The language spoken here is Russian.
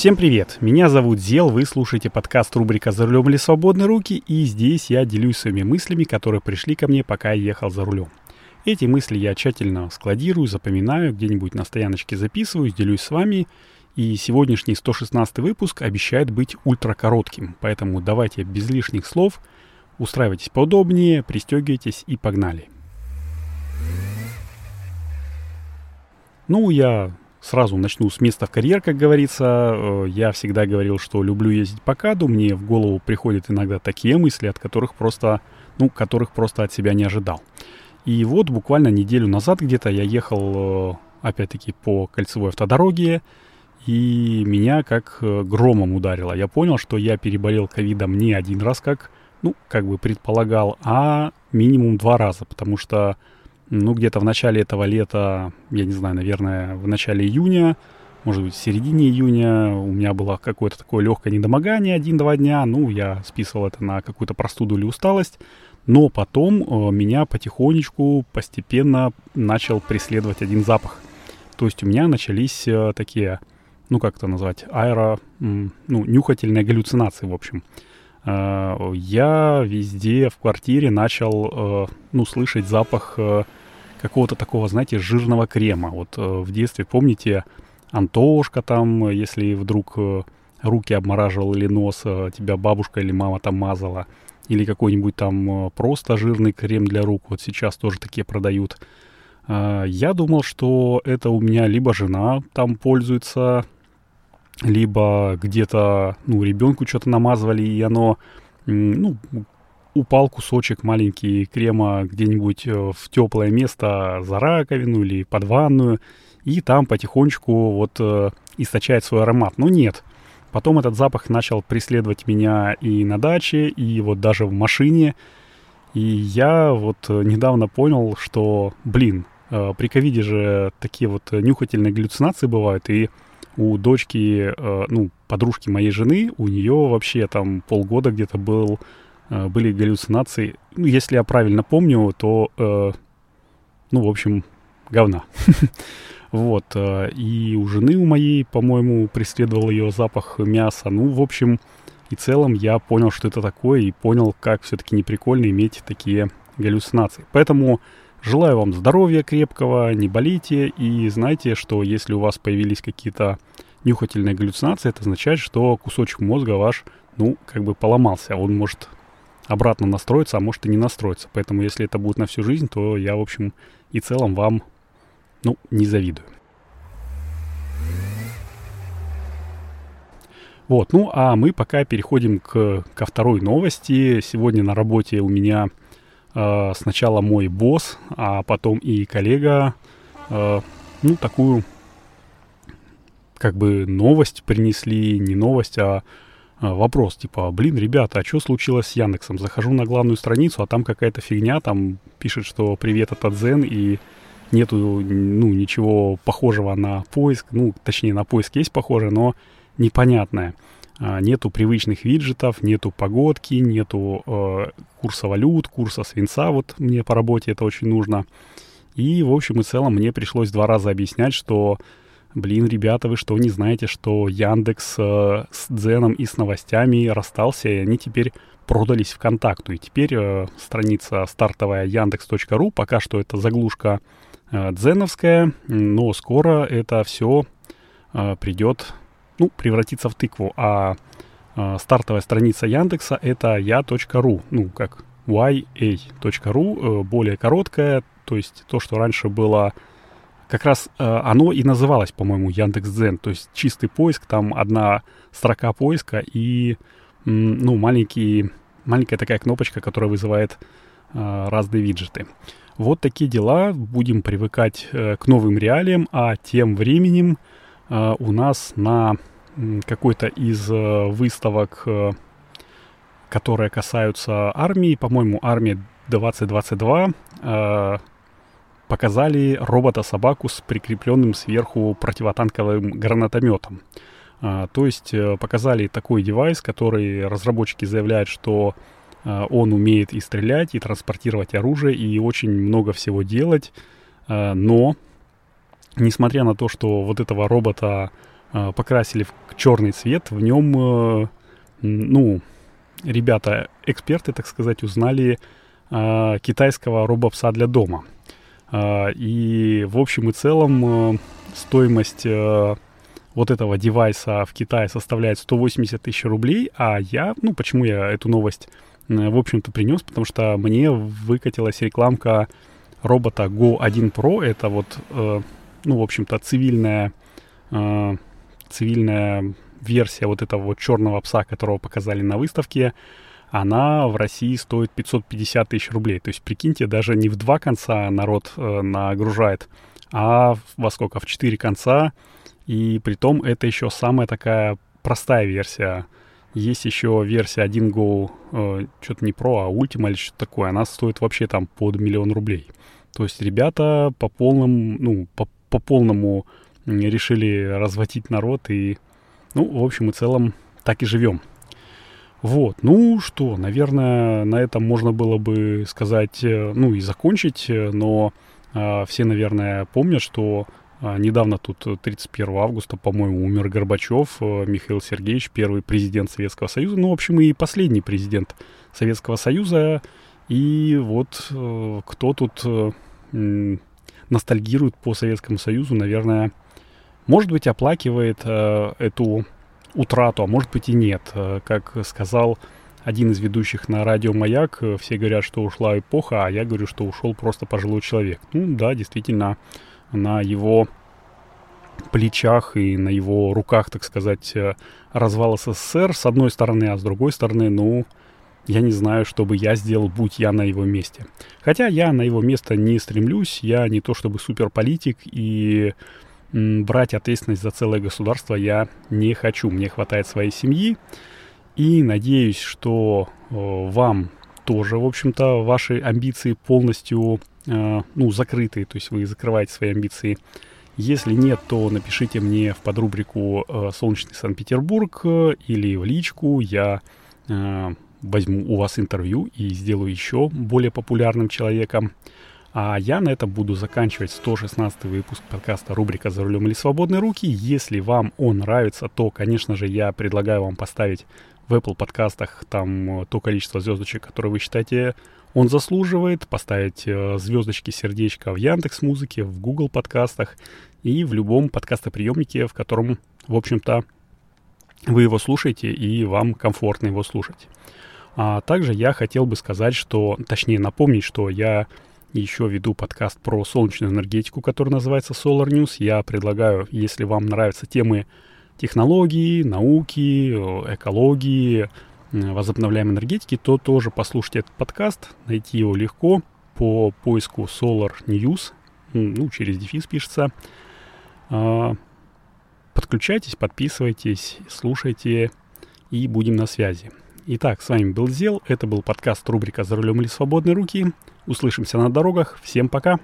Всем привет! Меня зовут Зел, вы слушаете подкаст рубрика «За рулем или свободные руки» и здесь я делюсь своими мыслями, которые пришли ко мне, пока я ехал за рулем. Эти мысли я тщательно складирую, запоминаю, где-нибудь на стояночке записываю, делюсь с вами. И сегодняшний 116 выпуск обещает быть ультракоротким, поэтому давайте без лишних слов, устраивайтесь поудобнее, пристегивайтесь и погнали. Ну, я Сразу начну с места в карьер, как говорится. Э, я всегда говорил, что люблю ездить по каду. Мне в голову приходят иногда такие мысли, от которых просто, ну, которых просто от себя не ожидал. И вот буквально неделю назад где-то я ехал, э, опять-таки, по кольцевой автодороге, и меня как э, громом ударило. Я понял, что я переболел ковидом не один раз, как, ну, как бы предполагал, а минимум два раза, потому что ну, где-то в начале этого лета, я не знаю, наверное, в начале июня, может быть, в середине июня у меня было какое-то такое легкое недомогание один-два дня. Ну, я списывал это на какую-то простуду или усталость. Но потом э, меня потихонечку, постепенно начал преследовать один запах. То есть у меня начались э, такие, ну, как это назвать, аэро, ну, нюхательные галлюцинации, в общем. Э, я везде в квартире начал, э, ну, слышать запах э, какого-то такого, знаете, жирного крема. Вот э, в детстве, помните, Антошка там, если вдруг э, руки обмораживал или нос, э, тебя бабушка или мама там мазала. Или какой-нибудь там просто жирный крем для рук. Вот сейчас тоже такие продают. Я думал, что это у меня либо жена там пользуется, либо где-то, ну, ребенку что-то намазывали, и оно, ну, упал кусочек маленький крема где-нибудь э, в теплое место за раковину или под ванную, и там потихонечку вот э, источает свой аромат. Но нет. Потом этот запах начал преследовать меня и на даче, и вот даже в машине. И я вот э, недавно понял, что, блин, э, при ковиде же такие вот нюхательные галлюцинации бывают, и у дочки, э, ну, подружки моей жены, у нее вообще там полгода где-то был были галлюцинации. Ну, если я правильно помню, то, э, ну, в общем, говна. Вот. Э, и у жены у моей, по-моему, преследовал ее запах мяса. Ну, в общем и целом я понял, что это такое, и понял, как все-таки неприкольно иметь такие галлюцинации. Поэтому желаю вам здоровья крепкого, не болейте, и знайте, что если у вас появились какие-то нюхательные галлюцинации, это означает, что кусочек мозга ваш, ну, как бы поломался. Он может обратно настроиться, а может и не настроиться. Поэтому если это будет на всю жизнь, то я, в общем, и целом вам, ну, не завидую. Вот, ну а мы пока переходим к, ко второй новости. Сегодня на работе у меня э, сначала мой босс, а потом и коллега, э, ну, такую как бы новость принесли, не новость, а вопрос, типа, блин, ребята, а что случилось с Яндексом? Захожу на главную страницу, а там какая-то фигня, там пишет, что привет от Дзен, и нету, ну, ничего похожего на поиск, ну, точнее, на поиск есть похоже, но непонятное. А, нету привычных виджетов, нету погодки, нету э, курса валют, курса свинца, вот мне по работе это очень нужно. И, в общем и целом, мне пришлось два раза объяснять, что Блин, ребята, вы что, не знаете, что Яндекс э, с Дзеном и с новостями расстался, и они теперь продались ВКонтакту. И теперь э, страница стартовая яндекс.ру, пока что это заглушка э, дзеновская, но скоро это все э, придет, ну, превратится в тыкву. А э, стартовая страница Яндекса это я.ру, ну, как ya.ru, э, более короткая, то есть то, что раньше было как раз э, оно и называлось, по-моему, Яндекс.Дзен. То есть чистый поиск, там одна строка поиска и, ну, маленький, маленькая такая кнопочка, которая вызывает э, разные виджеты. Вот такие дела. Будем привыкать э, к новым реалиям, а тем временем э, у нас на какой-то из э, выставок, э, которые касаются армии, по-моему, армия 2022, э, показали робота-собаку с прикрепленным сверху противотанковым гранатометом. А, то есть э, показали такой девайс, который разработчики заявляют, что а, он умеет и стрелять, и транспортировать оружие, и очень много всего делать. А, но, несмотря на то, что вот этого робота э, покрасили в черный цвет. В нем, э, ну, ребята, эксперты, так сказать, узнали э, китайского робопса для дома. Э, и в общем и целом э, стоимость э, вот этого девайса в Китае составляет 180 тысяч рублей, а я, ну, почему я эту новость, э, в общем-то, принес, потому что мне выкатилась рекламка робота Go 1 Pro, это вот, ну, в общем-то, цивильная, цивильная версия вот этого вот черного пса, которого показали на выставке, она в России стоит 550 тысяч рублей. То есть, прикиньте, даже не в два конца народ э, нагружает, а во сколько? В четыре конца. И при том это еще самая такая простая версия. Есть еще версия 1 Go, э, что-то не Pro, а Ultima или что-то такое. Она стоит вообще там под миллион рублей. То есть ребята по полному, ну, по, по полному решили разводить народ и, ну, в общем и целом, так и живем. Вот, ну что, наверное, на этом можно было бы сказать, э, ну и закончить, э, но э, все, наверное, помнят, что э, недавно тут 31 августа, по-моему, умер Горбачев, э, Михаил Сергеевич, первый президент Советского Союза, ну, в общем, и последний президент Советского Союза, и вот э, кто тут э, ностальгирует по Советскому Союзу, наверное, может быть, оплакивает э, эту утрату, а может быть и нет. Э, как сказал один из ведущих на радио «Маяк», э, все говорят, что ушла эпоха, а я говорю, что ушел просто пожилой человек. Ну да, действительно, на его плечах и на его руках, так сказать, э, развал СССР с одной стороны, а с другой стороны, ну, я не знаю, что бы я сделал, будь я на его месте. Хотя я на его место не стремлюсь, я не то чтобы суперполитик, и брать ответственность за целое государство я не хочу. Мне хватает своей семьи, и надеюсь, что э, вам тоже, в общем-то, ваши амбиции полностью, э, ну, закрыты, то есть вы закрываете свои амбиции. Если нет, то напишите мне в подрубрику э, «Солнечный Санкт-Петербург» или в личку, я возьму у вас интервью и сделаю еще более популярным человеком. А я на этом буду заканчивать 116 выпуск подкаста рубрика «За рулем или свободные руки». Если вам он нравится, то, конечно же, я предлагаю вам поставить в Apple подкастах там э, то количество звездочек, которое вы считаете он заслуживает, поставить э, звездочки, сердечко в Яндекс Музыке, в Google подкастах и в любом подкастоприемнике, в котором, в общем-то, вы его слушаете и вам комфортно его слушать. А также я хотел бы сказать, что, точнее напомнить, что я еще веду подкаст про солнечную энергетику, который называется Solar News. Я предлагаю, если вам нравятся темы технологии, науки, экологии, возобновляемой энергетики, то тоже послушайте этот подкаст. Найти его легко по поиску Solar News. Ну, через дефис пишется. А, подключайтесь, подписывайтесь, слушайте и будем на связи. Итак, с вами был Зел. Это был подкаст рубрика «За рулем или свободные руки». Услышимся на дорогах. Всем пока!